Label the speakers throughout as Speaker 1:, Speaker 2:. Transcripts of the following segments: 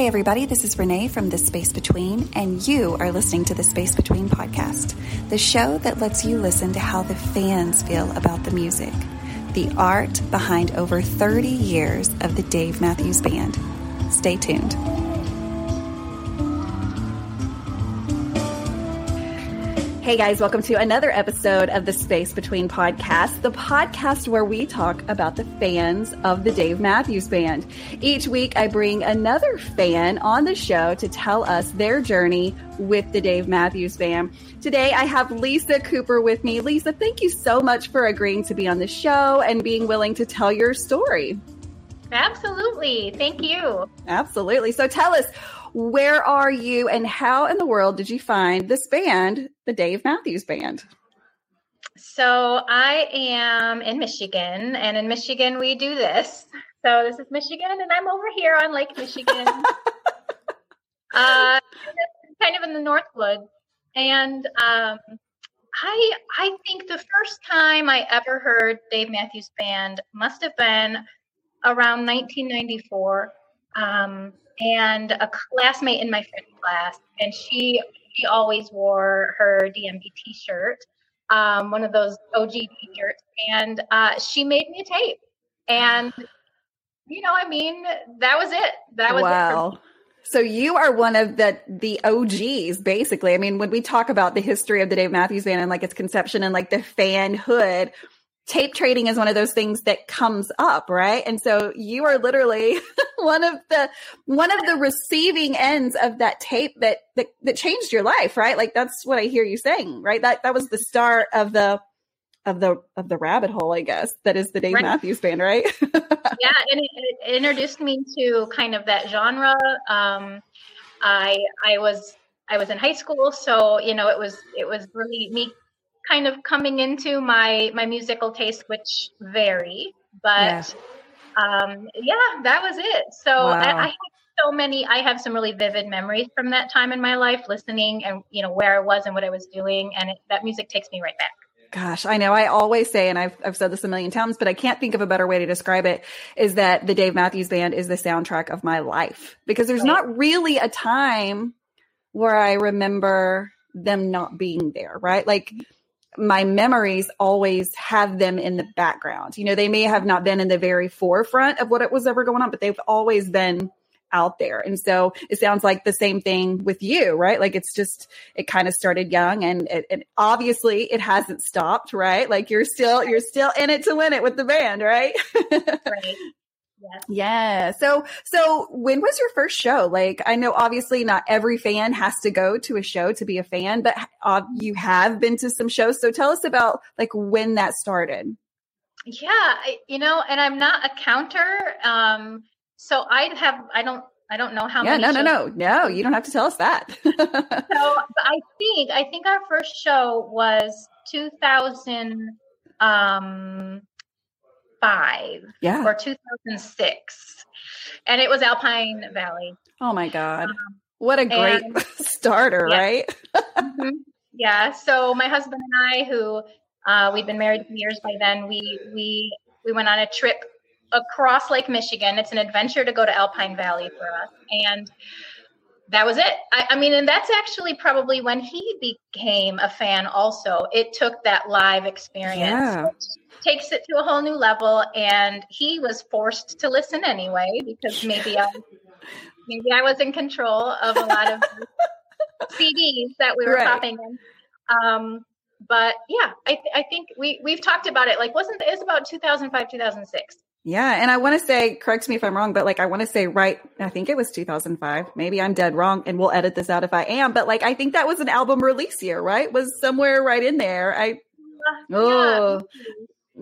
Speaker 1: Hey, everybody, this is Renae from The Space Between, and you are listening to the Space Between podcast, the show that lets you listen to how the fans feel about the music, the art behind over 30 years of the Dave Matthews Band. Stay tuned. Hey guys, welcome to another episode of the Space Between podcast, the podcast where we talk about the fans of the Dave Matthews Band. Each week, I bring another fan on the show to tell us their journey with the Dave Matthews Band. Today, I have Lisa Cooper with me. Lisa, thank you so much for agreeing to be on the show and being willing to tell your story.
Speaker 2: Absolutely. Thank you.
Speaker 1: Absolutely. So tell us, where are you and how in the world did you find this band, the Dave Matthews Band?
Speaker 2: So I am in Michigan, and in Michigan we do this. So this is Michigan, and I'm over here on Lake Michigan, uh, kind of in the Northwoods. And um, I I think the first time I ever heard Dave Matthews Band must have been around 1994. Um, and a classmate in my French class, and she she always wore her DMB T-shirt, um, one of those OG T-shirts, and uh, she made me a tape, and you know, I mean, that was it. That was
Speaker 1: wow. So you are one of the the OGs, basically. I mean, when we talk about the history of the Dave Matthews Band and like its conception and like the fanhood, tape trading is one of those things that comes up, right? And so you are literally one of the one of the receiving ends of that tape that, that that changed your life, right? Like that's what I hear you saying, right? That that was the start of the of the of the rabbit hole, I guess. That is the Dave right. Matthews Band, right?
Speaker 2: yeah, and it, it, introduced me to kind of that genre. Um, I I was I was in high school, so you know it was it was really me kind of coming into my my musical taste, which vary, but yeah, um, yeah that was it. So wow. I, I have so many. I have some really vivid memories from that time in my life, listening and you know where I was and what I was doing, and it, that music takes me right back.
Speaker 1: Gosh, I know. I always say, and I've, I've said this a million times, but I can't think of a better way to describe it is that the Dave Matthews Band is the soundtrack of my life because there's not really a time where I remember them not being there, right? Like my memories always have them in the background. You know, they may have not been in the very forefront of what it was ever going on, but they've always been out there. And so it sounds like the same thing with you, right? Like it's just, it kind of started young and it, it, obviously it hasn't stopped, right? Like you're still, you're still in it to win it with the band, right? right. Yes. Yeah. So, so when was your first show? Like, I know obviously not every fan has to go to a show to be a fan, but uh, you have been to some shows. So tell us about like when that started.
Speaker 2: Yeah, I, you know, and I'm not a counter. Um, so I have, I don't, I don't know how
Speaker 1: yeah,
Speaker 2: many.
Speaker 1: no, no, no, no. You don't have to tell us that. so
Speaker 2: I think, I think our first show was 2000. Um, five
Speaker 1: yeah.
Speaker 2: or 2006. And it was Alpine Valley.
Speaker 1: Oh my God. Um, what a great and, starter, yeah. right?
Speaker 2: mm-hmm. Yeah. So my husband and I, who uh, we've been married for years by then, we we we went on a trip across Lake Michigan. It's an adventure to go to Alpine Valley for us, and that was it. I, I, mean, and that's actually probably when he became a fan. Also, it took that live experience, yeah takes it to a whole new level and he was forced to listen anyway because maybe I maybe I was in control of a lot of CDs that we were right. popping in. Um, but yeah, I, th- I think we we've talked about it. Like, wasn't it was about 2005, 2006.
Speaker 1: Yeah, and I want to say, correct me if I'm wrong, but like I want to say right, I think it was 2005. Maybe I'm dead wrong, and we'll edit this out if I am. But like I think that was an album release year, right? Was somewhere right in there. I oh, yeah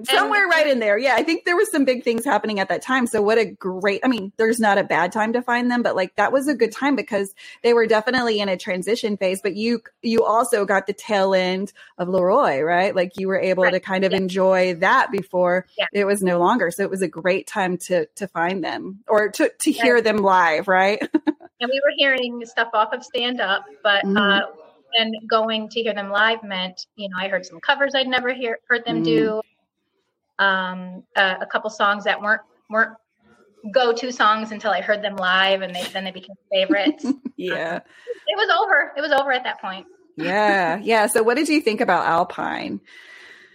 Speaker 1: somewhere and, right in there. Yeah, I think there was some big things happening at that time. So what a great, I mean, there's not a bad time to find them, but like that was a good time because they were definitely in a transition phase, but you, you also got the tail end of LeRoi, right? Like you were able right. to kind of yeah. enjoy that before yeah. it was no longer. So it was a great time to, to find them or to, to hear them live, right?
Speaker 2: and we were hearing stuff off of stand up, but, mm-hmm. uh, and going to hear them live meant, you know, I heard some covers I'd never hear, heard them mm. do um, a, a couple songs that weren't weren't go-to songs until I heard them live, and they, then they became favorites.
Speaker 1: yeah, um,
Speaker 2: it was over. It was over at that point.
Speaker 1: yeah, yeah. So, what did you think about Alpine?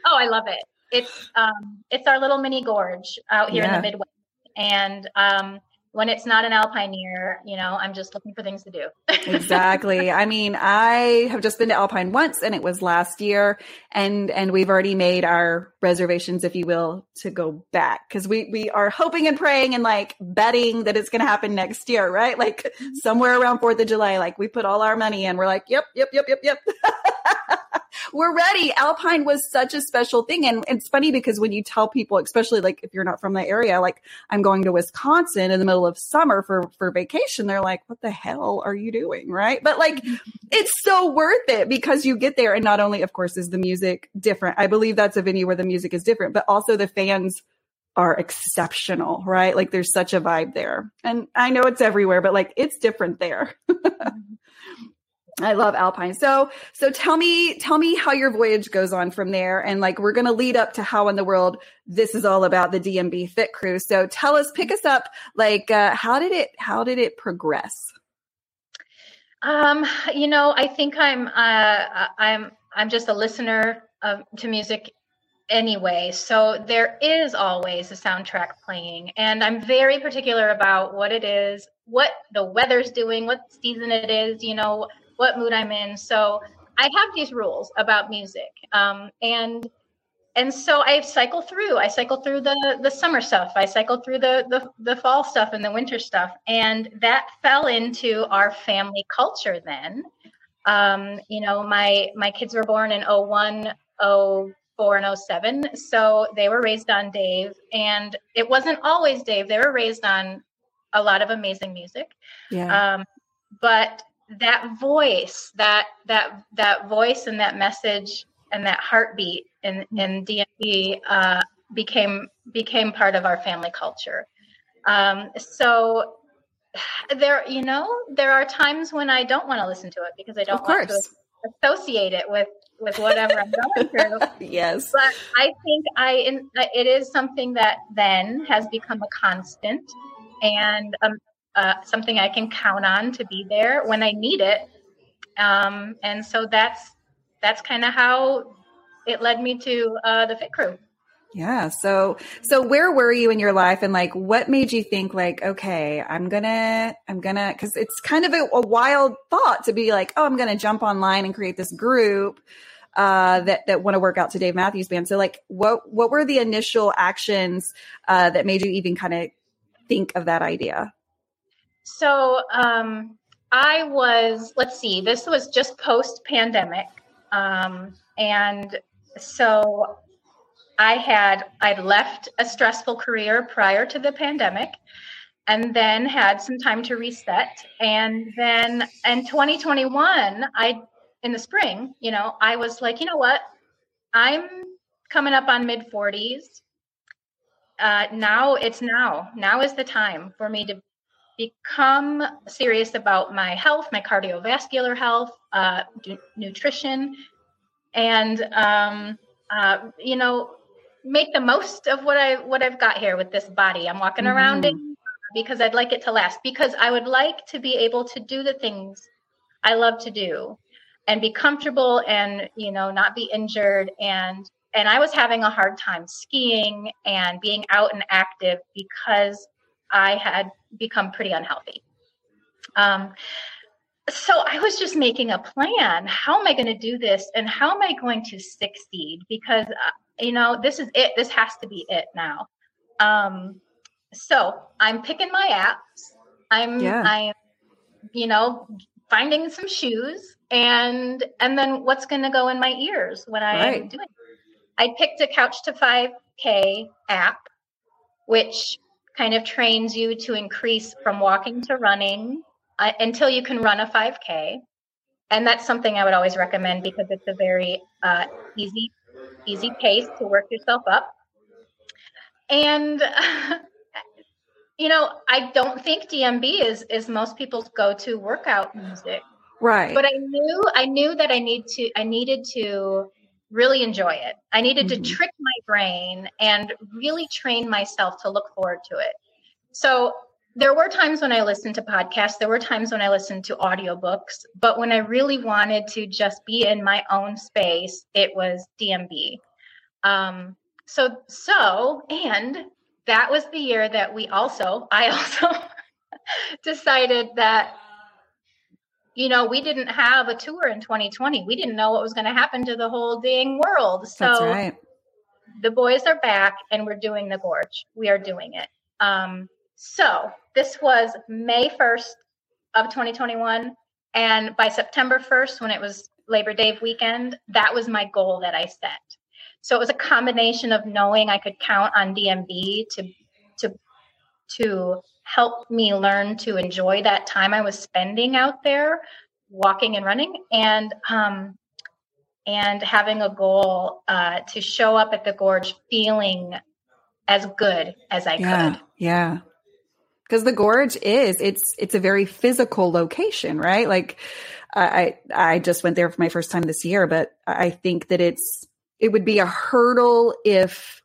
Speaker 2: Oh, I love it. It's um, it's our little mini gorge out here yeah. in the Midwest, and um, when it's not an alpine year, you know, I'm just looking for things to do.
Speaker 1: exactly. I mean, I have just been to Alpine once and it was last year and and we've already made our reservations if you will to go back cuz we we are hoping and praying and like betting that it's going to happen next year, right? Like somewhere around 4th of July like we put all our money in. We're like, "Yep, yep, yep, yep, yep." we're ready. Alpine was such a special thing. And it's funny because when you tell people, especially like if you're not from the area, like I'm going to Wisconsin in the middle of summer for, for vacation, they're like, what the hell are you doing? Right. But like, it's so worth it because you get there. And not only, of course, is the music different. I believe that's a venue where the music is different, but also the fans are exceptional, right? Like there's such a vibe there. And I know it's everywhere, but like it's different there. Mm-hmm. I love Alpine. So, so tell me, tell me how your voyage goes on from there. And like, we're going to lead up to how in the world this is all about the DMB Fit Crew. So tell us, pick us up. Like, uh, how did it, how did it progress?
Speaker 2: Um, you know, I think I'm, uh, I'm, I'm just a listener of, to music anyway. So there is always a soundtrack playing, and I'm very particular about what it is, what the weather's doing, what season it is. You know, what mood I'm in. So I have these rules about music. Um, and and so I cycle through. I cycle through the the summer stuff. I cycle through the the, the fall stuff and the winter stuff. And that fell into our family culture then. Um, you know, my my kids were born in 01, 04, and 07. So they were raised on Dave. And it wasn't always Dave. They were raised on a lot of amazing music. Yeah. Um, but that voice, that that that voice and that message and that heartbeat in in DMB uh, became became part of our family culture. Um, so there, you know, there are times when I don't want to listen to it because I don't want to associate it with with whatever I'm going through.
Speaker 1: yes,
Speaker 2: but I think I it is something that then has become a constant and um, uh, something I can count on to be there when I need it. Um, and so that's that's kind of how it led me to uh, the Fit Crew.
Speaker 1: Yeah. So, so where were you in your life and like, what made you think like, okay, I'm gonna, I'm gonna, cause it's kind of a, a wild thought to be like, oh, I'm gonna jump online and create this group, uh, that, that want to work out to Dave Matthews Band. So like, what, what were the initial actions, uh, that made you even kind of think of that idea?
Speaker 2: So um, I was, let's see, this was just post pandemic. Um, and so I had, I'd left a stressful career prior to the pandemic and then had some time to reset. And then in 2021, I, in the spring, you know, I was like, you know what? I'm coming up on mid 40s. Uh, now it's now. Now is the time for me to become serious about my health, my cardiovascular health, uh, d- nutrition, and um, uh, you know, make the most of what I what I've got here with this body. I'm walking mm-hmm. around it because I'd like it to last. Because I would like to be able to do the things I love to do, and be comfortable, and you know, not be injured and and I was having a hard time skiing and being out and active because I had become pretty unhealthy. Um, so I was just making a plan. How am I going to do this? And how am I going to succeed? Because, uh, you know, this is it. This has to be it now. Um, so I'm picking my apps. I'm, yeah. I'm, you know, finding some shoes and, and then what's going to go in my ears when I'm right. doing I picked a couch to 5K app, which kind of trains you to increase from walking to running uh, until you can run a 5K. And that's something I would always recommend because it's a very uh, easy, easy pace to work yourself up. And you know, I don't think DMB is is most people's go-to workout music.
Speaker 1: Right.
Speaker 2: But I knew I knew that I need to I needed to really enjoy it. I needed mm-hmm. to trick my brain and really train myself to look forward to it. so there were times when I listened to podcasts, there were times when I listened to audiobooks, but when I really wanted to just be in my own space, it was DMB. Um, so, so, and that was the year that we also, I also decided that, you know, we didn't have a tour in 2020. We didn't know what was going to happen to the whole dang world. So, right. the boys are back and we're doing the gorge. We are doing it. Um, so this was May 1st of 2021. And by September 1st, when it was Labor Day weekend, that was my goal that I set. So it was a combination of knowing I could count on DMB to to to help me learn to enjoy that time I was spending out there walking and running and um and having a goal uh, to show up at the gorge feeling as good as I
Speaker 1: yeah,
Speaker 2: could.
Speaker 1: Yeah because the gorge is it's it's a very physical location right like i i just went there for my first time this year but i think that it's it would be a hurdle if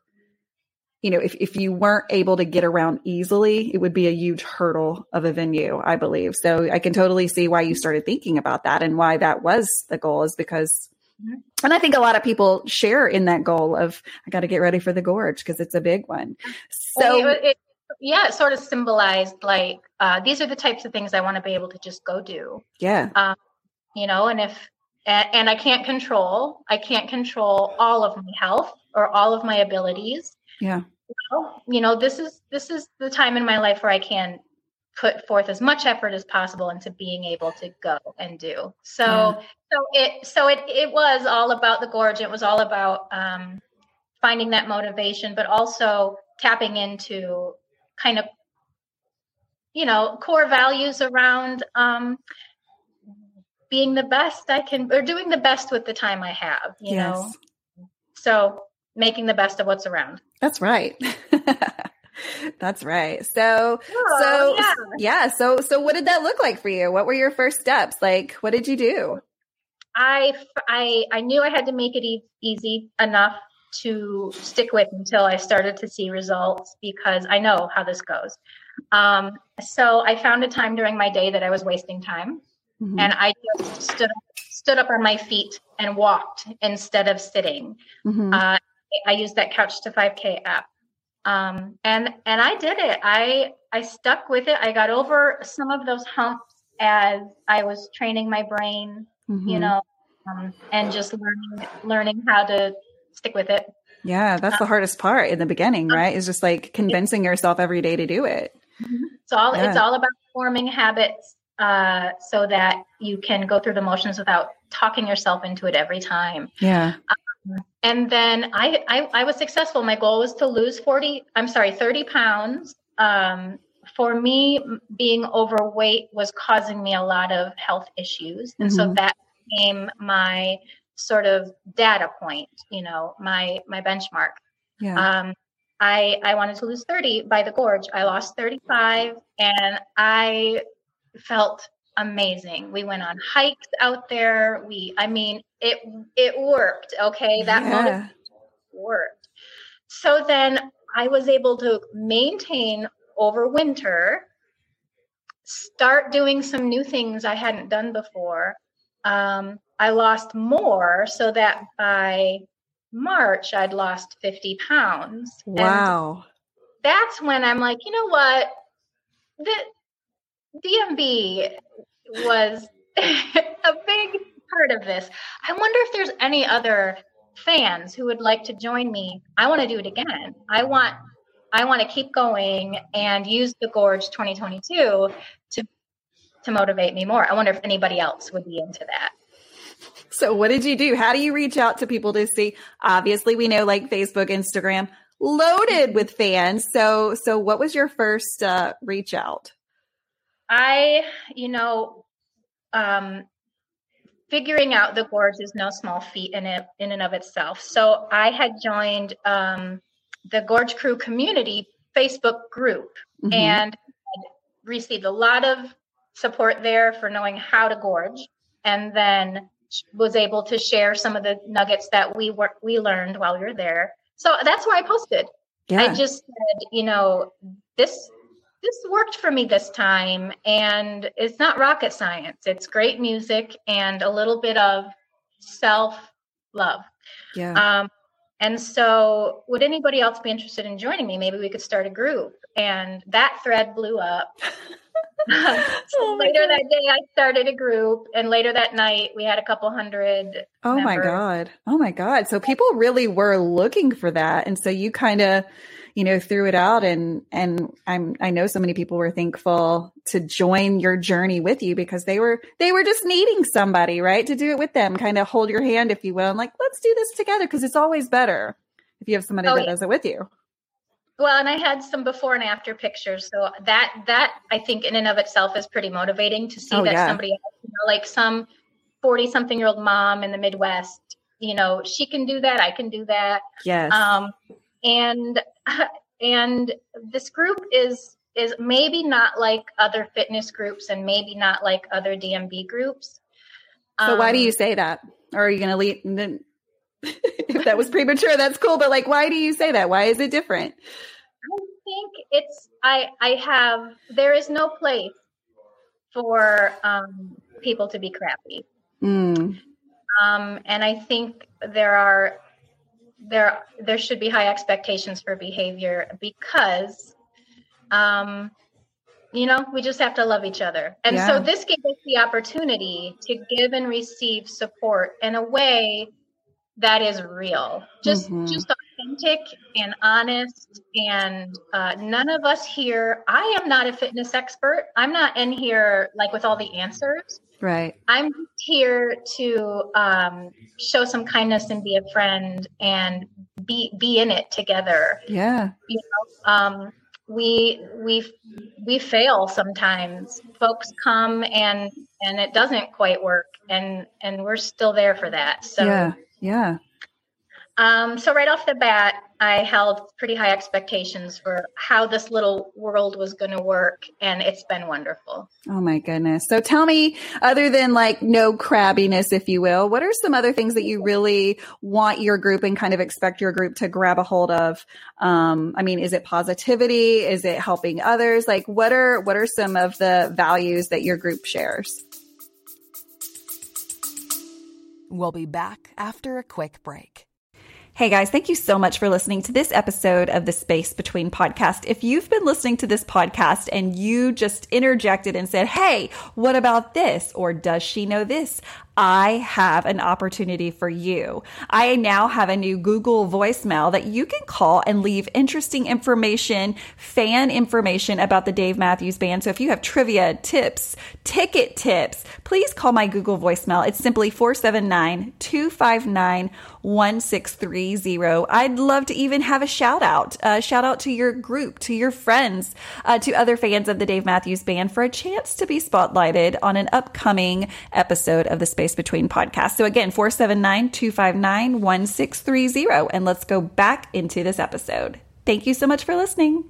Speaker 1: you know if, if you weren't able to get around easily it would be a huge hurdle of a venue i believe so i can totally see why you started thinking about that and why that was the goal is because mm-hmm. and i think a lot of people share in that goal of i got to get ready for the gorge because it's a big one so
Speaker 2: it, it, yeah, it sort of symbolized like uh, these are the types of things I want to be able to just go do.
Speaker 1: Yeah. Um,
Speaker 2: you know, and if and, and I can't control, I can't control all of my health or all of my abilities.
Speaker 1: Yeah.
Speaker 2: Well, you know, this is this is the time in my life where I can put forth as much effort as possible into being able to go and do. So yeah. so it so it it was all about the gorge. It was all about um, finding that motivation, but also tapping into kind of you know core values around um, being the best I can or doing the best with the time I have, you yes. know. So making the best of what's around.
Speaker 1: That's right. That's right. So, oh, so yeah. yeah. So, so what did that look like for you? What were your first steps? Like, what did you do?
Speaker 2: I, I, I knew I had to make it e- easy enough to stick with until I started to see results because I know how this goes. Um, so I found a time during my day that I was wasting time, mm-hmm. and I just stood stood up on my feet and walked instead of sitting. Mm-hmm. Uh, I used that Couch to 5K app, um, and and I did it. I I stuck with it. I got over some of those humps as I was training my brain, mm-hmm. you know, um, and just learning learning how to stick with it.
Speaker 1: Yeah, that's um, the hardest part in the beginning, um, right? Is just like convincing yourself every day to do it.
Speaker 2: Mm-hmm. It's all yeah. it's all about forming habits uh, so that you can go through the motions without talking yourself into it every time.
Speaker 1: Yeah.
Speaker 2: And then I, I, I was successful. My goal was to lose 40, I'm sorry, 30 pounds. Um, for me, being overweight was causing me a lot of health issues. And mm-hmm. so that became my sort of data point, you know, my my benchmark. Yeah. Um, I I wanted to lose 30 by the gorge. I lost 35 and I felt amazing. We went on hikes out there. We I mean, it it worked, okay? That yeah. worked. So then I was able to maintain over winter, start doing some new things I hadn't done before. Um, I lost more so that by March I'd lost 50 pounds.
Speaker 1: Wow.
Speaker 2: And that's when I'm like, you know what? The DMB was a big part of this. I wonder if there's any other fans who would like to join me. I want to do it again. I want I want to keep going and use the Gorge 2022 to to motivate me more. I wonder if anybody else would be into that.
Speaker 1: So what did you do? How do you reach out to people to see? Obviously, we know like Facebook, Instagram, loaded with fans. So so what was your first uh, reach out?
Speaker 2: I, you know, um, figuring out the gorge is no small feat in it in and of itself. So I had joined um, the Gorge Crew community Facebook group mm-hmm. and received a lot of support there for knowing how to gorge. And then was able to share some of the nuggets that we were we learned while we were there. So that's why I posted. Yeah. I just said, you know, this this worked for me this time and it's not rocket science. It's great music and a little bit of self love
Speaker 1: yeah.
Speaker 2: Um, and so would anybody else be interested in joining me? Maybe we could start a group. And that thread blew up. So oh later that day i started a group and later that night we had a couple hundred
Speaker 1: oh members. my god. Oh my god. So people really were looking for that. And so you kind of you know, threw it out and, and I'm, I know so many people were thankful to join your journey with you because they were, they were just needing somebody, right? To do it with them, kind of hold your hand, if you will, and like, let's do this together. Cause it's always better if you have somebody oh, that yeah. does it with you.
Speaker 2: Well, and I had some before and after pictures. So that, that I think in and of itself is pretty motivating to see oh, that yeah. somebody else, you know, like some 40 something year old mom in the Midwest, you know, she can do that. I can do that.
Speaker 1: Yes.
Speaker 2: Um, and and this group is is maybe not like other fitness groups and maybe not like other DMB groups.
Speaker 1: So um, why do you um, say that? Or are you going to leave? Then, if that was premature, that's cool. But like, why do you say that? Why is it different?
Speaker 2: I think it's I I have there is no place for um, people to be crappy.
Speaker 1: Mm.
Speaker 2: Um, and I think there are there there should be high expectations for behavior because um you know we just have to love each other and yeah. so this gave us the opportunity to give and receive support in a way that is real just mm-hmm. just authentic and honest and uh, none of us here i am not a fitness expert i'm not in here like with all the answers
Speaker 1: Right.
Speaker 2: I'm here to um, show some kindness and be a friend and be be in it together.
Speaker 1: Yeah.
Speaker 2: You know, um, we we we fail sometimes. Folks come and and it doesn't quite work, and and we're still there for that. So
Speaker 1: yeah, yeah.
Speaker 2: Um, so right off the bat, I held pretty high expectations for how this little world was going to work, and it's been wonderful.
Speaker 1: Oh my goodness! So tell me, other than like no crabbiness, if you will, what are some other things that you really want your group and kind of expect your group to grab a hold of? Um, I mean, is it positivity? Is it helping others? Like, what are what are some of the values that your group shares?
Speaker 3: We'll be back after a quick break.
Speaker 1: Hey guys, thank you so much for listening to this episode of the Space Between podcast. If you've been listening to this podcast and you just interjected and said, Hey, what about this? Or does she know this? I have an opportunity for you. I now have a new Google voicemail that you can call and leave interesting information, fan information about the Dave Matthews Band. So if you have trivia, tips, ticket tips, please call my Google voicemail. It's simply 479 259 1630. I'd love to even have a shout out, a shout out to your group, to your friends, uh, to other fans of the Dave Matthews Band for a chance to be spotlighted on an upcoming episode of the Space Between podcasts. So again, 479 259 1630. And let's go back into this episode. Thank you so much for listening.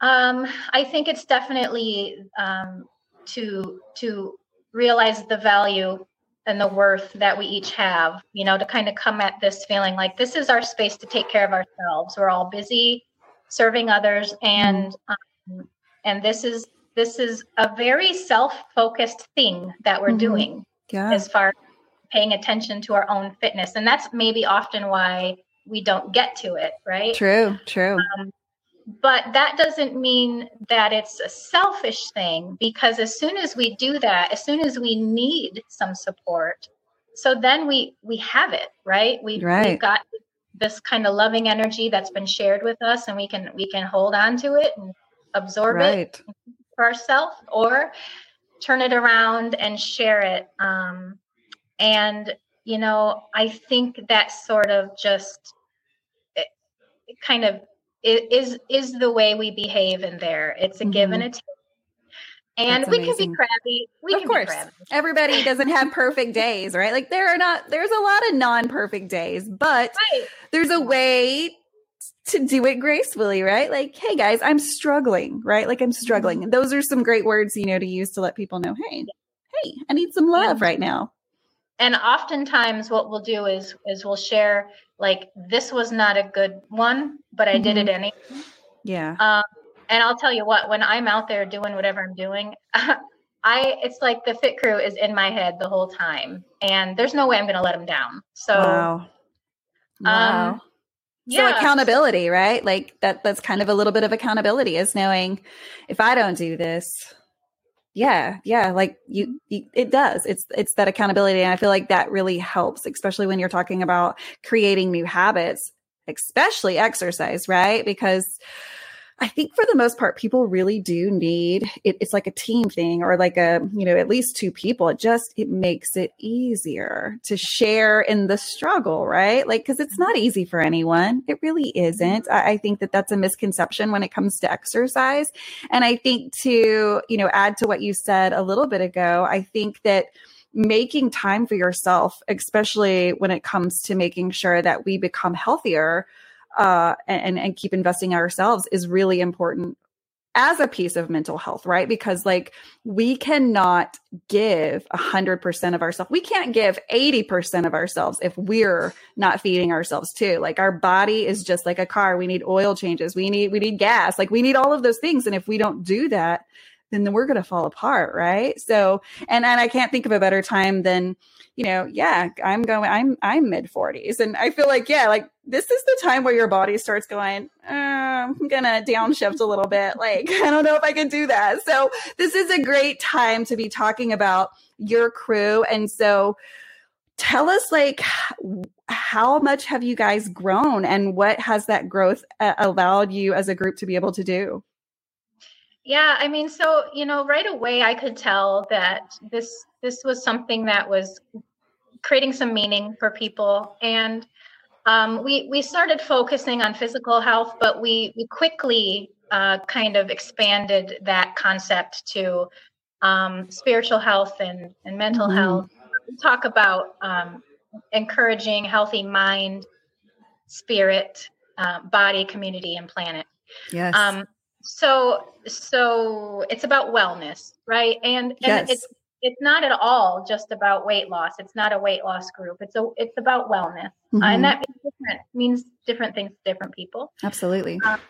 Speaker 2: Um, I think it's definitely um, to to realize the value and the worth that we each have. You know, to kind of come at this feeling like this is our space to take care of ourselves. We're all busy serving others, and um, and this is this is a very self-focused thing that we're mm-hmm. doing
Speaker 1: yeah.
Speaker 2: as far as paying attention to our own fitness and that's maybe often why we don't get to it right
Speaker 1: true true
Speaker 2: um, but that doesn't mean that it's a selfish thing because as soon as we do that as soon as we need some support so then we we have it right we,
Speaker 1: right.
Speaker 2: we've got this kind of loving energy that's been shared with us and we can we can hold on to it and absorb right. it for ourselves or turn it around and share it. Um, and, you know, I think that sort of just it, it kind of is is the way we behave in there. It's a mm-hmm. give and a take. And we can be crabby. We
Speaker 1: of course. Everybody doesn't have perfect days, right? Like there are not there's a lot of non-perfect days, but right. there's a way to do it gracefully, right? Like, hey guys, I'm struggling, right? Like I'm struggling. And those are some great words, you know, to use to let people know, hey, hey, I need some love right now.
Speaker 2: and oftentimes what we'll do is is we'll share like this was not a good one, but I mm-hmm. did it mm-hmm. anyway.
Speaker 1: Yeah.
Speaker 2: Um, and I'll tell you what, when I'm out there doing whatever I'm doing, I it's like the fit crew is in my head the whole time, and there's no way I'm going to let them down. So,
Speaker 1: wow. wow. Um, yeah. So accountability, right? Like that that's kind of a little bit of accountability is knowing if I don't do this, yeah, yeah, like you, you, it does. It's it's that accountability and I feel like that really helps especially when you're talking about creating new habits, especially exercise, right? Because I think for the most part, people really do need it, it's like a team thing or like a, you know, at least two people. It just it makes it easier to share in the struggle, right? Like, because it's not easy for anyone. It really isn't. I, I think that that's a misconception when it comes to exercise. And I think to, you know, add to what you said a little bit ago, I think that making time for yourself, especially when it comes to making sure that we become healthier uh, and and keep investing in ourselves is really important as a piece of mental health, right? Because like we cannot give a hundred percent of ourselves. We can't give 80% of ourselves if we're not feeding ourselves too. Like our body is just like a car. We need oil changes. We need, we need gas. Like we need all of those things. And if we don't do that, then we're going to fall apart. Right. So, and, and I can't think of a better time than, you know, yeah, I'm going, I'm, I'm mid forties and I feel like, yeah, like this is the time where your body starts going, uh, I'm going to downshift a little bit. Like, I don't know if I can do that. So this is a great time to be talking about your crew. And so tell us like, how much have you guys grown and what has that growth uh, allowed you as a group to be able to do?
Speaker 2: Yeah, I mean, so you know, right away I could tell that this this was something that was creating some meaning for people, and um, we we started focusing on physical health, but we we quickly uh, kind of expanded that concept to um, spiritual health and and mental mm-hmm. health. We talk about um, encouraging healthy mind, spirit, uh, body, community, and planet.
Speaker 1: Yes. Um,
Speaker 2: so so it's about wellness right? And, and
Speaker 1: yes.
Speaker 2: it's it's not at all just about weight loss. It's not a weight loss group. It's a it's about wellness. Mm-hmm. uh, and that means different means different things to different people.
Speaker 1: Absolutely.
Speaker 2: Um,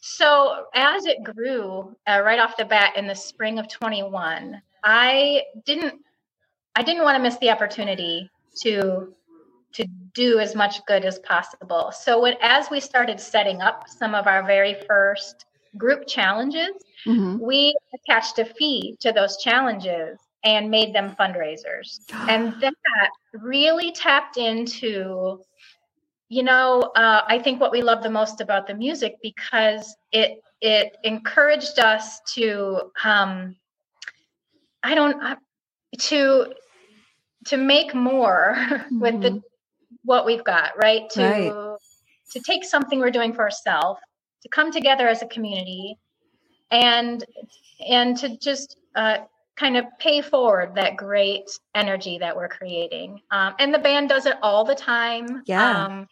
Speaker 2: so as it grew uh, right off the bat in the spring of 21 i didn't i didn't want to miss the opportunity to to do as much good as possible. So when, as we started setting up some of our very first group challenges, mm-hmm. we attached a fee to those challenges and made them fundraisers. and that really tapped into, you know, uh, I think what we love the most about the music because it it encouraged us to um, I don't uh, to to make more mm-hmm. with the mm-hmm. what we've got, right? To right. to take something we're doing for ourselves to come together as a community and and to just uh, kind of pay forward that great energy that we're creating. Um, and the band does it all the time.
Speaker 1: Yeah. Um,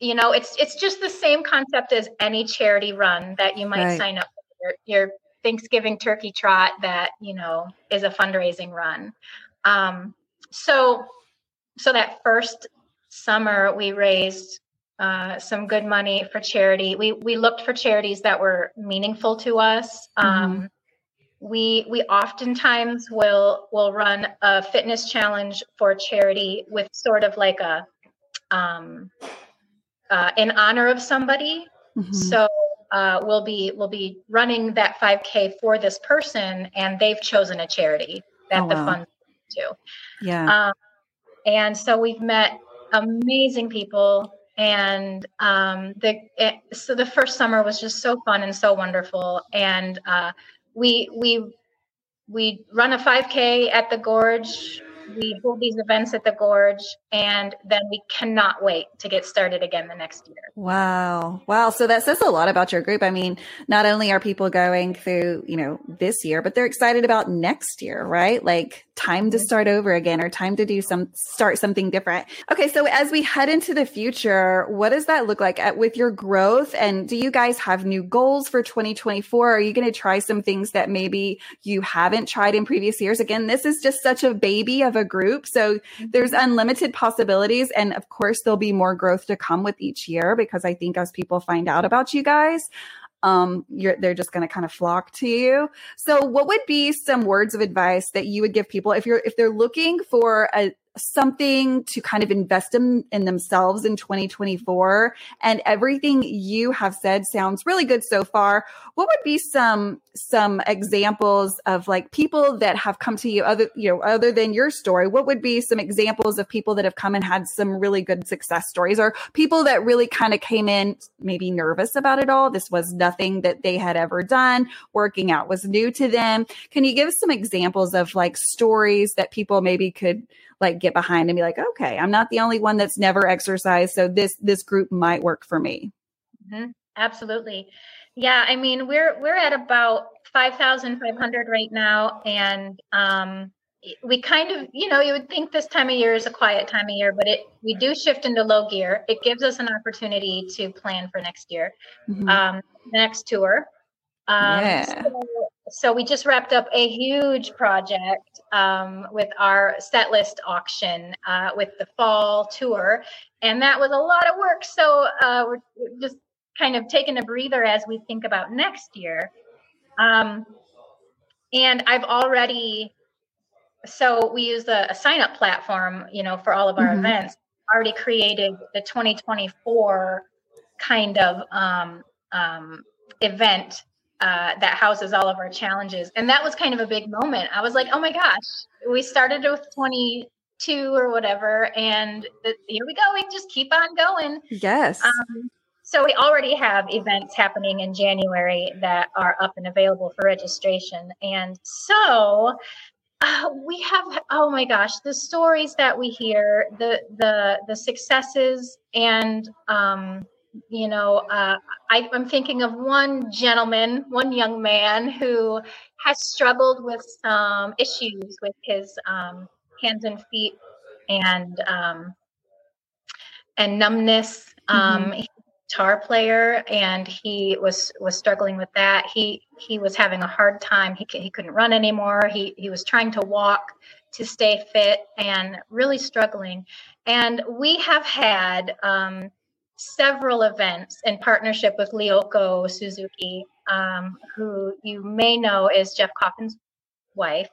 Speaker 2: you know it's it's just the same concept as any charity run that you might right. sign up for your, your, thanksgiving turkey trot that you know is a fundraising run. Um, so so that first summer we raised uh, some good money for charity. We we looked for charities that were meaningful to us. Mm-hmm. Um, we we oftentimes will will run a fitness challenge for charity with sort of like a um, uh, in honor of somebody. Mm-hmm. So uh, we'll be we'll be running that 5K for this person, and they've chosen a charity that oh, the wow. fund to.
Speaker 1: Yeah. Um,
Speaker 2: and so we've met amazing people and um, the it, so the first summer was just so fun and so wonderful. And uh, we we we run a 5k at the gorge we hold these events at the gorge and then we cannot wait to get started again the next year.
Speaker 1: Wow. Wow. So that says a lot about your group. I mean not only are people going through you know this year but they're excited about next year right? Like time to mm-hmm. start over again or time to do some start something different. Okay. So as we head into the future what does that look like at, with your growth? And do you guys have new goals for 2024 are you going to try some things that maybe you haven't tried in previous years? Again this is just such a baby of a group. So there's
Speaker 2: Mm-hmm.
Speaker 1: unlimited possibilities. And of course, there'll be more growth to come with each year because I think as people find out about you guys, um, you're, they're just going to kind of flock to you. So what would be some words of advice that you would give people if you're, if they're looking for a, something to kind of invest in, in themselves in 2024 and everything you have said sounds really good so far. What would be some some examples of like people that have come to you other you know other than your story? What would be some examples of people that have come and had some really good success stories or people that really kind of came in maybe nervous about it all? This was nothing that they had ever done. Working out was new to them. Can you give some examples of like stories that people maybe could like get behind and be like okay i'm not the only one that's never exercised so this this group might work for me
Speaker 2: Mhm. Absolutely. Yeah, I mean, we're we're at about 5,500 right now and um we kind of, you know, you would think this time of year is a quiet time of year, but it we do shift into low gear. It gives us an opportunity to plan for next year.
Speaker 1: Mhm.
Speaker 2: Um the next tour. Um
Speaker 1: Yeah.
Speaker 2: so, so we just wrapped up a huge project um, with our set list auction uh, with the fall tour and that was a lot of work. So uh, we're just kind of taking a breather as we think about next year. Um, and i've already so we use a, a sign up platform you know for all of our
Speaker 1: Mhm.
Speaker 2: events. Already created the 2024 kind of um, um, event uh, that houses all of our challenges. And that was kind of a big moment. I was like oh my gosh we started with 22 or whatever and here we go we just keep on going.
Speaker 1: Yes.
Speaker 2: Um, so we already have events happening in January that are up and available for registration. And so uh, we have oh my gosh, the stories that we hear, the the the successes and um you know, uh, I, I'm thinking of one gentleman, one young man who has struggled with some issues with his um, hands and feet and um, and numbness. Um, he's a guitar player, and he was was struggling with that. He he was having a hard time. He he couldn't run anymore. He he was trying to walk to stay fit and really struggling. And we have had um, several events in partnership with Lyoko Suzuki, um, who you may know is Jeff Coffin's wife.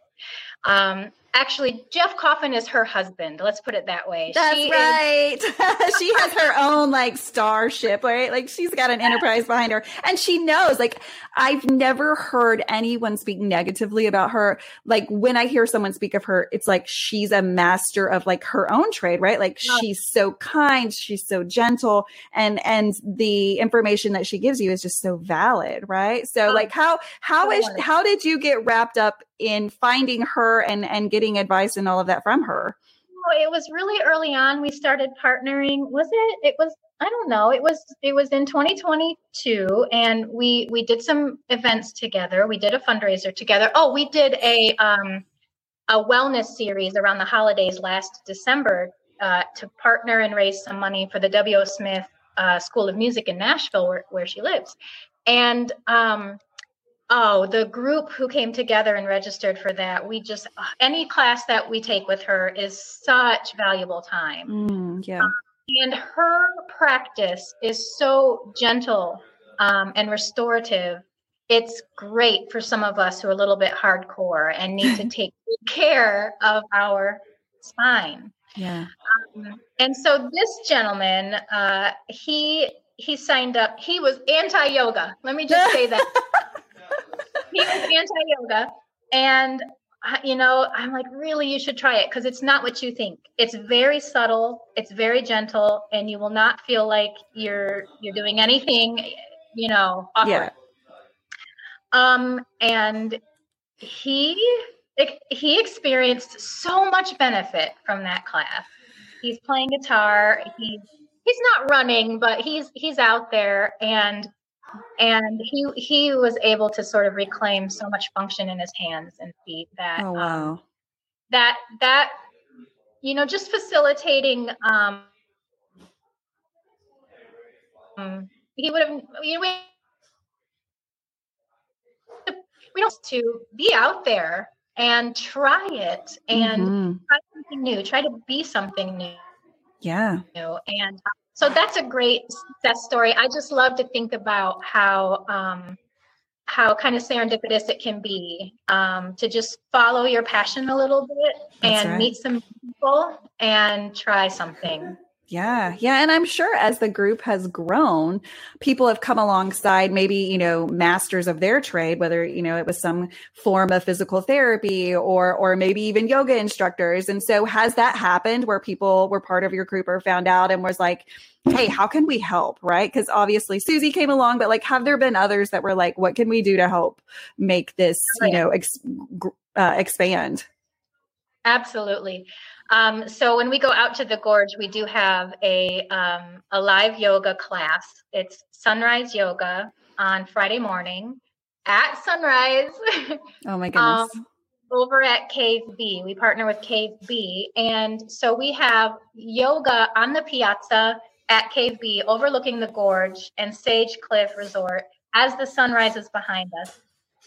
Speaker 2: Um, actually, Jeff Coffin is her husband. Let's put it that way.
Speaker 1: That's
Speaker 2: She is-
Speaker 1: right. she has her own like starship, right? Like she's got an enterprise behind her and she knows like I've never heard anyone speak negatively about her. Like when I hear someone speak of her, it's like she's a master of like her own trade, right? Like
Speaker 2: Yeah.
Speaker 1: she's so kind, she's so gentle and and the information that she gives you is just so valid, right? So
Speaker 2: Oh,
Speaker 1: like how how is how did you get wrapped up in finding her and and getting advice and all of that from her?
Speaker 2: Oh, it was really early on we started partnering. Was it? It was i don't know. It was it was in 2022 and we we did some events together. We did a fundraiser together. Oh we did a um a wellness series around the holidays last december uh, to partner and raise some money for the w.o smith uh, school of music in nashville where, where she lives. And um Oh, the group who came together and registered for that, we just, any class that we take with her is such valuable time.
Speaker 1: Mm, yeah.
Speaker 2: And her practice is so gentle um, and restorative. It's great for some of us who are a little bit hardcore and need to take care of our spine.
Speaker 1: Yeah.
Speaker 2: Um, and so this gentleman, uh, he he signed up. He was anti yoga. Let me just say that he was anti yoga, and I- you know, I'm like, really, you should try it because it's not what you think. It's very subtle. It's very gentle, and you will not feel like you're you're doing anything, you know, awkward.
Speaker 1: Yeah.
Speaker 2: Um, and he he experienced so much benefit from that class. He's playing guitar. He's he's not running, but he's he's out there and and he he was able to sort of reclaim so much function in his hands and feet that
Speaker 1: Oh
Speaker 2: um, that that you know just facilitating um um, he would have you know we, we don't to be out there and try it and mm-hmm. try something new. Try to be something new.
Speaker 1: Yeah.
Speaker 2: New. And so that's a great success story. I just love to think about how um, how kind of serendipitous it can be um, to just follow your passion a little bit that's and right. meet some people and try something.
Speaker 1: Yeah. Yeah. And I'm sure as the group has grown, people have come alongside maybe, you know, masters of their trade, whether, you know, it was some form of physical therapy or, or maybe even yoga instructors. And so has that happened where people were part of your group or found out and was like, Hey, how can we help? Right. Cause obviously Susie came along, but like, have there been others that were like, what can we do to help make this, you know, ex- uh, expand?
Speaker 2: Absolutely. Um, so when we go out to the gorge, we do have a um, a live yoga class. It's sunrise yoga on Friday morning at sunrise.
Speaker 1: Oh my goodness. um,
Speaker 2: over at Cave B. We partner with Cave B. And so we have yoga on the piazza at Cave B overlooking the gorge and Sage Cliff Resort as the sun rises behind us.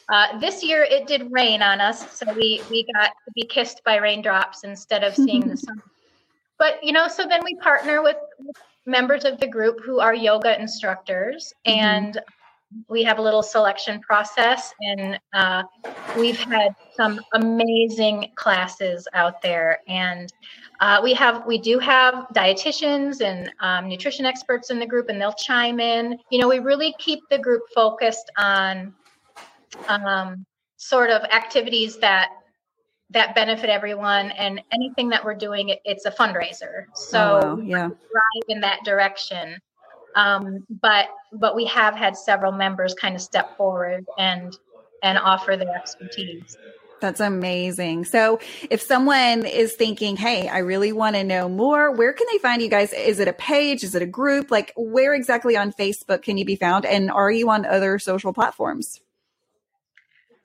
Speaker 2: Uh, this year it did rain on us, so we we got to be kissed by raindrops instead of seeing the sun. But you know, so then we partner with, members of the group who are yoga instructors, mm-hmm. and we have a little selection process, and uh, we've had some amazing classes out there, and. Uh, we have we do have dietitians and um, nutrition experts in the group and they'll chime in you know we really keep the group focused on um, sort of activities that that benefit everyone and anything that we're doing it, it's a fundraiser so oh, wow. yeah drive in that direction um, but but we have had several members kind of step forward and and offer their expertise
Speaker 1: that's amazing. So, if someone is thinking, "Hey, I really want to know more," where can they find you guys? Is it a page? Is it a group? Like, where exactly on Facebook can you be found? And are you on other social platforms?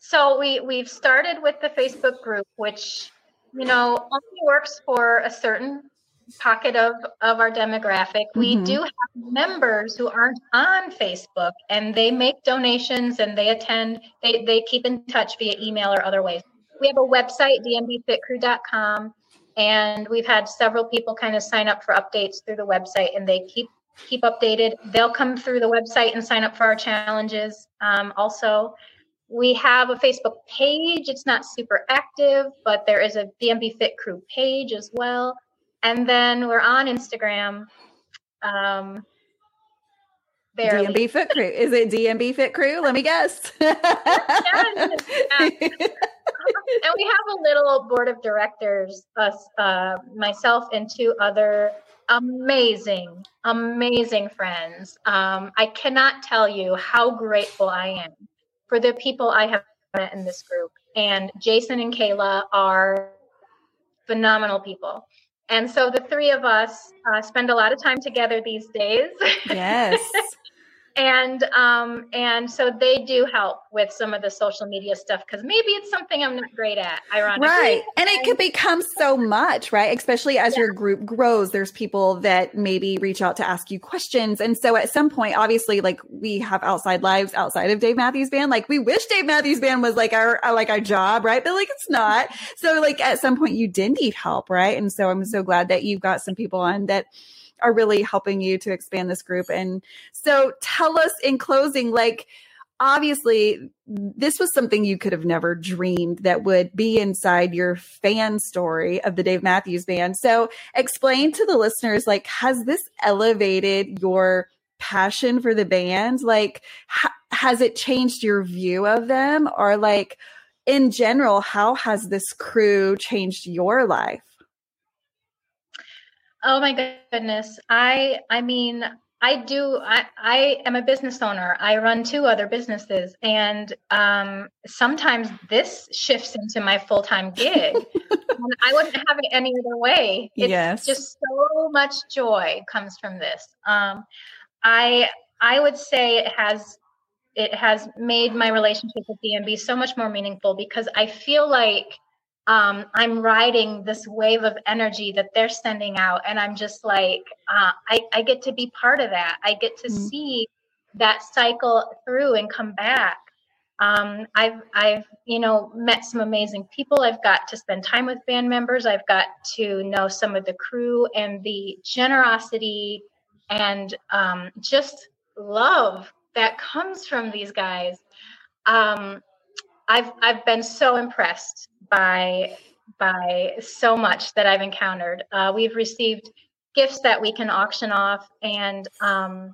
Speaker 2: So we we've started with the Facebook group, which you know only works for a certain pocket of of our demographic. Mm-hmm. We do have members who aren't on Facebook, and they make donations and they attend. They they keep in touch via email or other ways. We have a website, dmbfitcrew.com, and we've had several people kind of sign up for updates through the website, and they keep keep updated. They'll come through the website and sign up for our challenges. Um, also, we have a Facebook page. It's not super active, but there is a DMB Fit Crew page as well. And then we're on Instagram. Um,
Speaker 1: DMB Fit Crew. Is it DMB Fit Crew? Let me guess. yeah. and
Speaker 2: we have a little board of directors, us, uh, myself, and two other amazing, amazing friends. Um, I cannot tell you how grateful I am for the people I have met in this group. And Jason and Kayla are phenomenal people. And so the three of us uh, spend a lot of time together these days.
Speaker 1: Yes.
Speaker 2: and um, and so they do help with some of the social media stuff because maybe it's something I'm not great at. Ironically,
Speaker 1: right? And it could become so much, right? Especially as yeah. your group grows, there's people that maybe reach out to ask you questions, and so at some point, obviously, like we have outside lives outside of Dave Matthews Band. Like we wish Dave Matthews Band was like our like our job, right? But like it's not. So like at some point, you did need help, right? And so I'm so glad that you've got some people on that are really helping you to expand this group. And so tell us in closing, like, obviously this was something you could have never dreamed that would be inside your fan story of the Dave Matthews band. So explain to the listeners like has this elevated your passion for the band? Like ha- has it changed your view of them or like in general how has this crew changed your life?
Speaker 2: Oh my goodness. I I mean, I do I I am a business owner. I run two other businesses and um sometimes this shifts into my full-time gig. and I wouldn't have it any other way. It's yes. just so much joy comes from this. Um I I would say it has it has made my relationship with DMB so much more meaningful because I feel like um, I'm riding this wave of energy that they're sending out. And I'm just like, uh, I, I get to be part of that. I get to mm-hmm. see that cycle through and come back. Um, I've I've you know met some amazing people. I've got to spend time with band members. I've got to know some of the crew and the generosity and um, just love that comes from these guys. Um, I've I've been so impressed by by so much that I've encountered. Uh, we've received gifts that we can auction off, and um,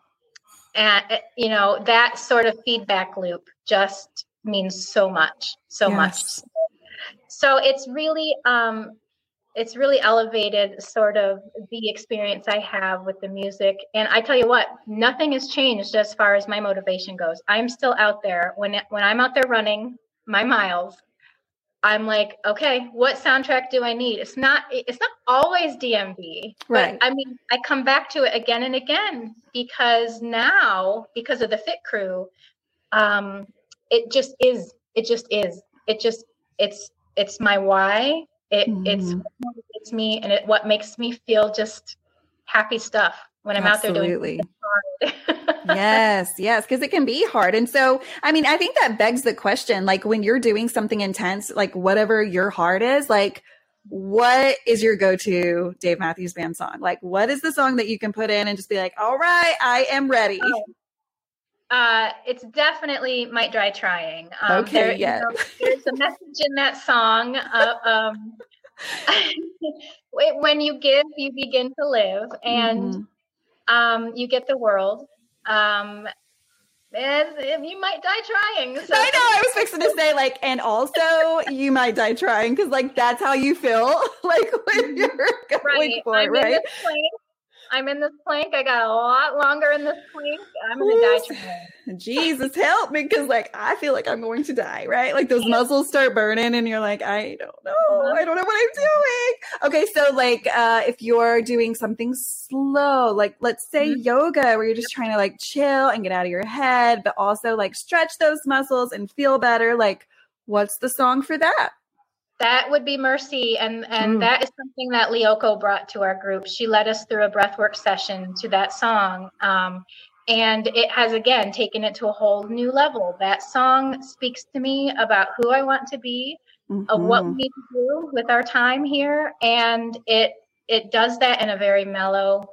Speaker 2: and you know that sort of feedback loop just means so much, so yes. much. So it's really um, it's really elevated sort of the experience I have with the music. And I tell you what, nothing has changed as far as my motivation goes. I'm still out there when when I'm out there running my miles. I'm like, okay, what soundtrack do I need? It's not it's not always DMB.
Speaker 1: Right.
Speaker 2: I mean, I come back to it again and again because now, because of the Fit Crew, um, it just is. It just is. It just it's it's my why it mm-hmm. it's it's me and it what makes me feel just happy stuff when I'm Absolutely. out there
Speaker 1: doing yes, yes, because it can be hard. And so, I mean, I think that begs the question like, when you're doing something intense, like whatever your heart is, like, what is your go to Dave Matthews Band song? Like, what is the song that you can put in and just be like, all right, I am ready? Oh.
Speaker 2: Uh, it's definitely Might Die Trying.
Speaker 1: Um, okay, there, yeah. You know,
Speaker 2: there's a message in that song. Uh, um, when you give, you begin to live, and mm-hmm. Um, you get the world. Um, and you might die trying. So.
Speaker 1: I know. I was fixing to say like, and also you might die trying because like that's how you feel like when mm-hmm. you're going right. for it, right?
Speaker 2: I'm in this plank. I got a lot longer in this plank. I'm gonna die trying.
Speaker 1: Jesus help me, because like I feel like I'm going to die, right? Like those muscles start burning, and you're like, I don't know, uh-huh. I don't know what I'm doing. Okay, so like uh if you're doing something slow, like let's say mm-hmm. yoga, where you're just trying to like chill and get out of your head, but also like stretch those muscles and feel better, like what's the song for that?
Speaker 2: That would be Mercy. And, and mm. that is something that Lioko brought to our group. She led us through a breathwork session to that song. Um, and it has again taken it to a whole new level. That song speaks to me about who I want to be, mm-hmm. of what we need to do with our time here. And it it does that in a very mellow,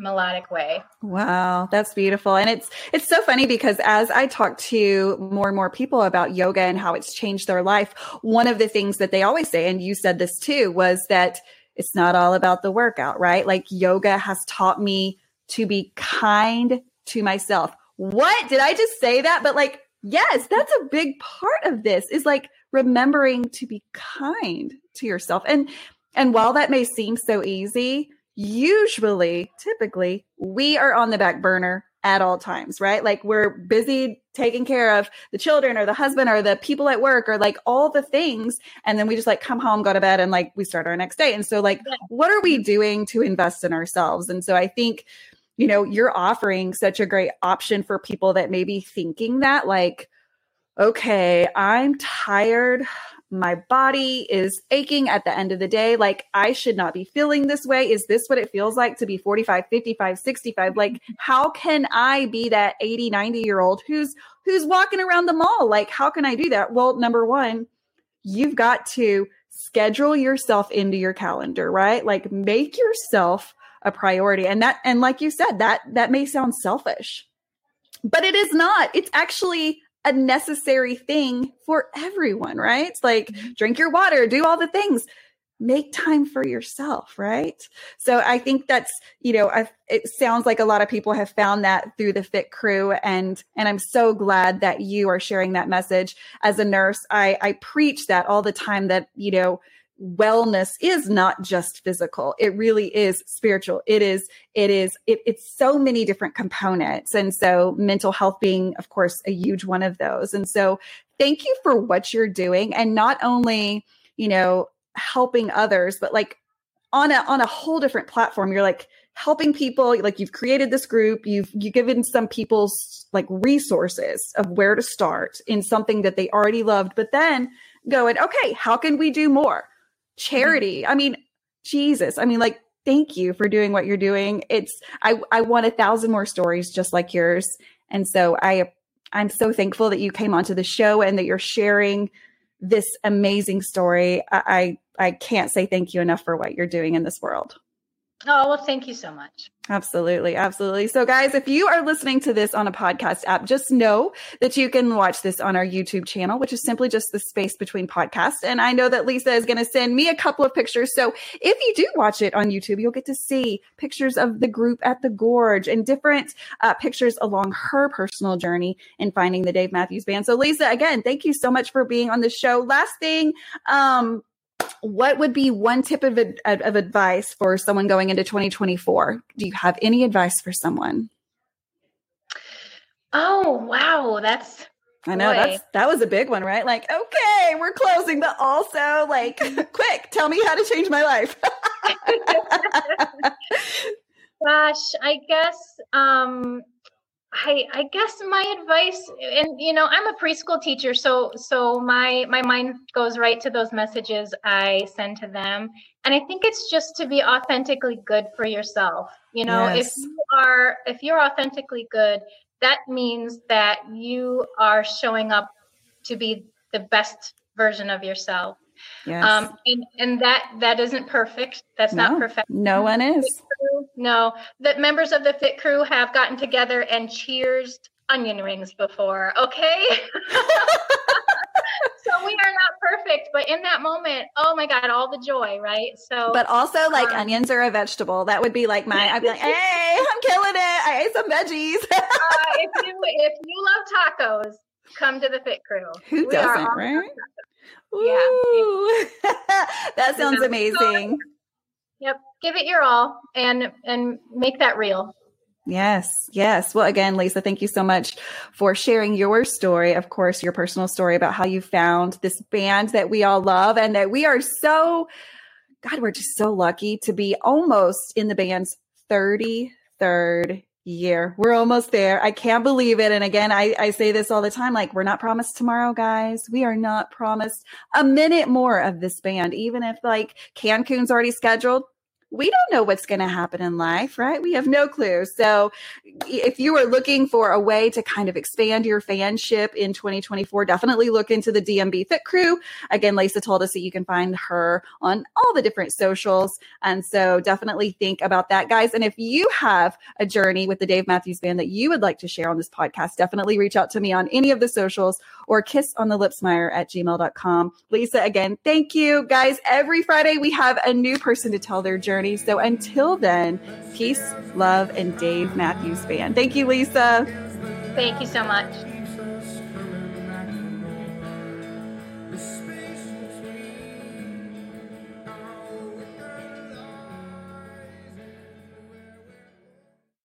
Speaker 2: melodic way.
Speaker 1: Wow, that's beautiful. And it's it's so funny because as I talk to more and more people about yoga and how it's changed their life, one of the things that they always say and you said this too was that it's not all about the workout, right? Like yoga has taught me to be kind to myself. What? Did I just say that? But like yes, that's a big part of this is like remembering to be kind to yourself. And and while that may seem so easy, usually, typically, we are on the back burner at all times, right? Like we're busy taking care of the children or the husband or the people at work or like all the things. And then we just like come home, go to bed, and like we start our next day. And so, like, what are we doing to invest in ourselves? And so I think, you know, you're offering such a great option for people that may be thinking that, like, okay, I'm tired my body is aching at the end of the day. Like, I should not be feeling this way. Is this what it feels like to be 45, 55, 65? Like, how can I be that 80, 90 year old who's, who's walking around the mall? Like, how can I do that? Well, number one, you've got to schedule yourself into your calendar, right? Like, make yourself a priority. And that, and like you said, that, that may sound selfish, but it is not. It's actually a necessary thing for everyone, right? It's like mm-hmm. drink your water, do all the things. Make time for yourself, right? So I think that's, you know, I've, it sounds like a lot of people have found that through the Fit Crew, and and I'm so glad that you are sharing that message. As a nurse, I I preach that all the time. That you know, wellness is not just physical. It really is spiritual. It is it is it, it's so many different components. And so mental health being of course a huge one of those. And so thank you for what you're doing and not only you know helping others but like on a on a whole different platform. You're like helping people. Like you've created this group. You've you've given some people's like resources of where to start in something that they already loved but then going okay how can we do more Mm-hmm. charity. I mean, Jesus. I mean, like, thank you for doing what you're doing. It's I I want a thousand more stories just like yours. And so I I'm so thankful that you came onto the show and that you're sharing this amazing story. I, I, I can't say thank you enough for what you're doing in this world.
Speaker 2: Oh, well, thank you so much.
Speaker 1: Absolutely. Absolutely. So, guys, if you are listening to this on a podcast app, just know that you can watch this on our YouTube channel, which is simply just the space between podcasts. And I know that Lisa is going to send me a couple of pictures. So, if you do watch it on YouTube, you'll get to see pictures of the group at the gorge and different uh, pictures along her personal journey in finding the Dave Matthews Band. So, Lisa, again, thank you so much for being on the show. Last thing, um, what would be one tip of, of advice for someone going into 2024? Do you have any advice for someone?
Speaker 2: Oh, wow. That's
Speaker 1: I know Boy. that's that was a big one, right? Like, okay, we're closing, but also like, quick, tell me how to change my life.
Speaker 2: Gosh, I guess um I I guess my advice and you know I'm a preschool teacher so so my my mind goes right to those messages I send to them and I think it's just to be authentically good for yourself. You know, yes. if you are if you're authentically good, that means that you are showing up to be the best version of yourself. Yes. Um, and, and that that isn't perfect. That's no, not perfect.
Speaker 1: No one is.
Speaker 2: No, that members of the Fit Crew have gotten together and cheers onion rings before. Okay. so we are not perfect, but in that moment, oh my god, all the joy, right? So,
Speaker 1: but also like um, onions are a vegetable. That would be like my. I'd be like, hey, I'm killing it. I ate some veggies.
Speaker 2: uh, if you if you love tacos, come to the Fit Crew.
Speaker 1: Who we doesn't, right? Ooh. Yeah. that sounds amazing.
Speaker 2: Yep. Give it your all and and make that real.
Speaker 1: Yes, yes. Well, again, Lisa, thank you so much for sharing your story. Of course, your personal story about how you found this band that we all love and that we are so, God, we're just so lucky to be almost in the band's 33rd year. We're almost there. I can't believe it. And again, I, I say this all the time like, we're not promised tomorrow, guys. We are not promised a minute more of this band, even if like Cancun's already scheduled we don't know what's going to happen in life, right? We have no clue. So if you are looking for a way to kind of expand your fanship in 2024, definitely look into the DMB Fit Crew. Again, Lisa told us that you can find her on all the different socials. And so definitely think about that, guys. And if you have a journey with the Dave Matthews Band that you would like to share on this podcast, definitely reach out to me on any of the socials or kiss on the lipsmeyer at gmail.com. Lisa, again, thank you. Guys, every Friday we have a new person to tell their journey journey. So until then, peace, love, and Dave Matthews Band. Thank you, Lisa.
Speaker 2: Thank you so much.